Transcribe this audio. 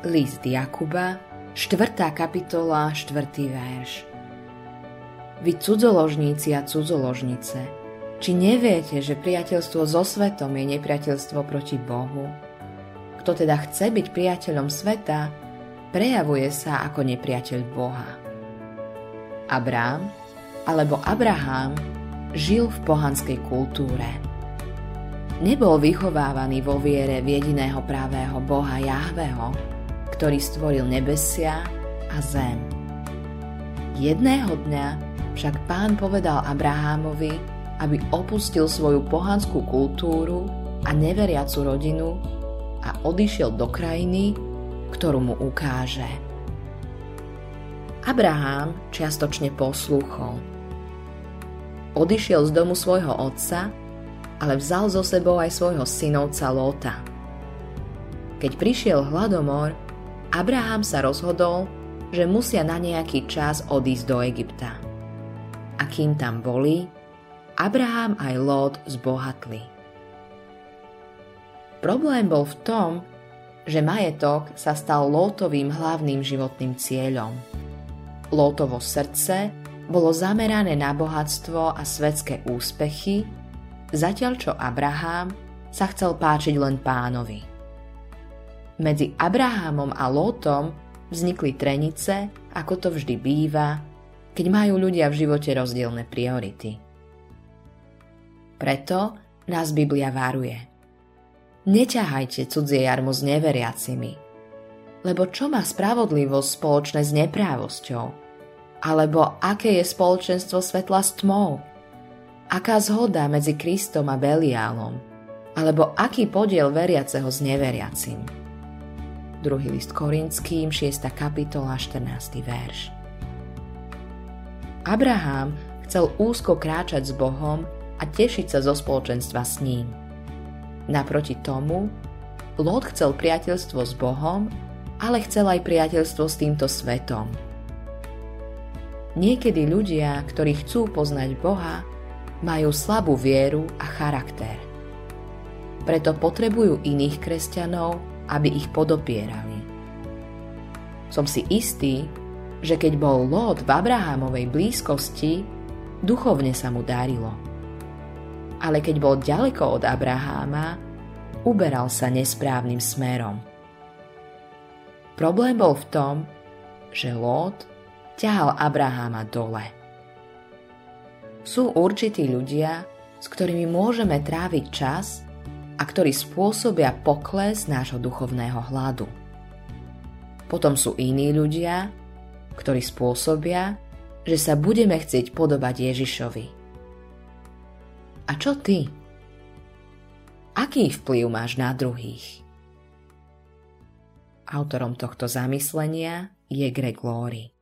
List Jakuba, 4. kapitola, 4. verš. Vy cudzoložníci a cudzoložnice, či neviete, že priateľstvo so svetom je nepriateľstvo proti Bohu? Kto teda chce byť priateľom sveta, prejavuje sa ako nepriateľ Boha. Abrám alebo Abraham žil v pohanskej kultúre. Nebol vychovávaný vo viere v jediného pravého Boha Jahveho, ktorý stvoril nebesia a zem. Jedného dňa však pán povedal Abrahámovi, aby opustil svoju pohanskú kultúru a neveriacu rodinu a odišiel do krajiny, ktorú mu ukáže. Abraham čiastočne poslúchol. Odišiel z domu svojho otca, ale vzal so sebou aj svojho synovca Lóta. Keď prišiel hladomor, Abraham sa rozhodol, že musia na nejaký čas odísť do Egypta a kým tam boli, Abraham aj Lot zbohatli. Problém bol v tom, že majetok sa stal Lótovým hlavným životným cieľom. Lótovo srdce bolo zamerané na bohatstvo a svetské úspechy, zatiaľ čo Abraham sa chcel páčiť len pánovi. Medzi Abrahamom a Lótom vznikli trenice, ako to vždy býva, keď majú ľudia v živote rozdielne priority. Preto nás Biblia varuje. Neťahajte cudzie jarmo s neveriacimi, lebo čo má spravodlivosť spoločné s neprávosťou? Alebo aké je spoločenstvo svetla s tmou? Aká zhoda medzi Kristom a Beliálom? Alebo aký podiel veriaceho s neveriacim? Druhý list Korinským, 6. kapitola, 14. verš. Abraham chcel úzko kráčať s Bohom a tešiť sa zo spoločenstva s ním. Naproti tomu, Lot chcel priateľstvo s Bohom, ale chcel aj priateľstvo s týmto svetom. Niekedy ľudia, ktorí chcú poznať Boha, majú slabú vieru a charakter. Preto potrebujú iných kresťanov, aby ich podopierali. Som si istý, že keď bol Lot v Abrahámovej blízkosti, duchovne sa mu darilo. Ale keď bol ďaleko od Abraháma, uberal sa nesprávnym smerom. Problém bol v tom, že Lot ťahal Abraháma dole. Sú určití ľudia, s ktorými môžeme tráviť čas a ktorí spôsobia pokles nášho duchovného hladu. Potom sú iní ľudia, ktorí spôsobia, že sa budeme chcieť podobať Ježišovi. A čo ty? Aký vplyv máš na druhých? Autorom tohto zamyslenia je Greg Laurie.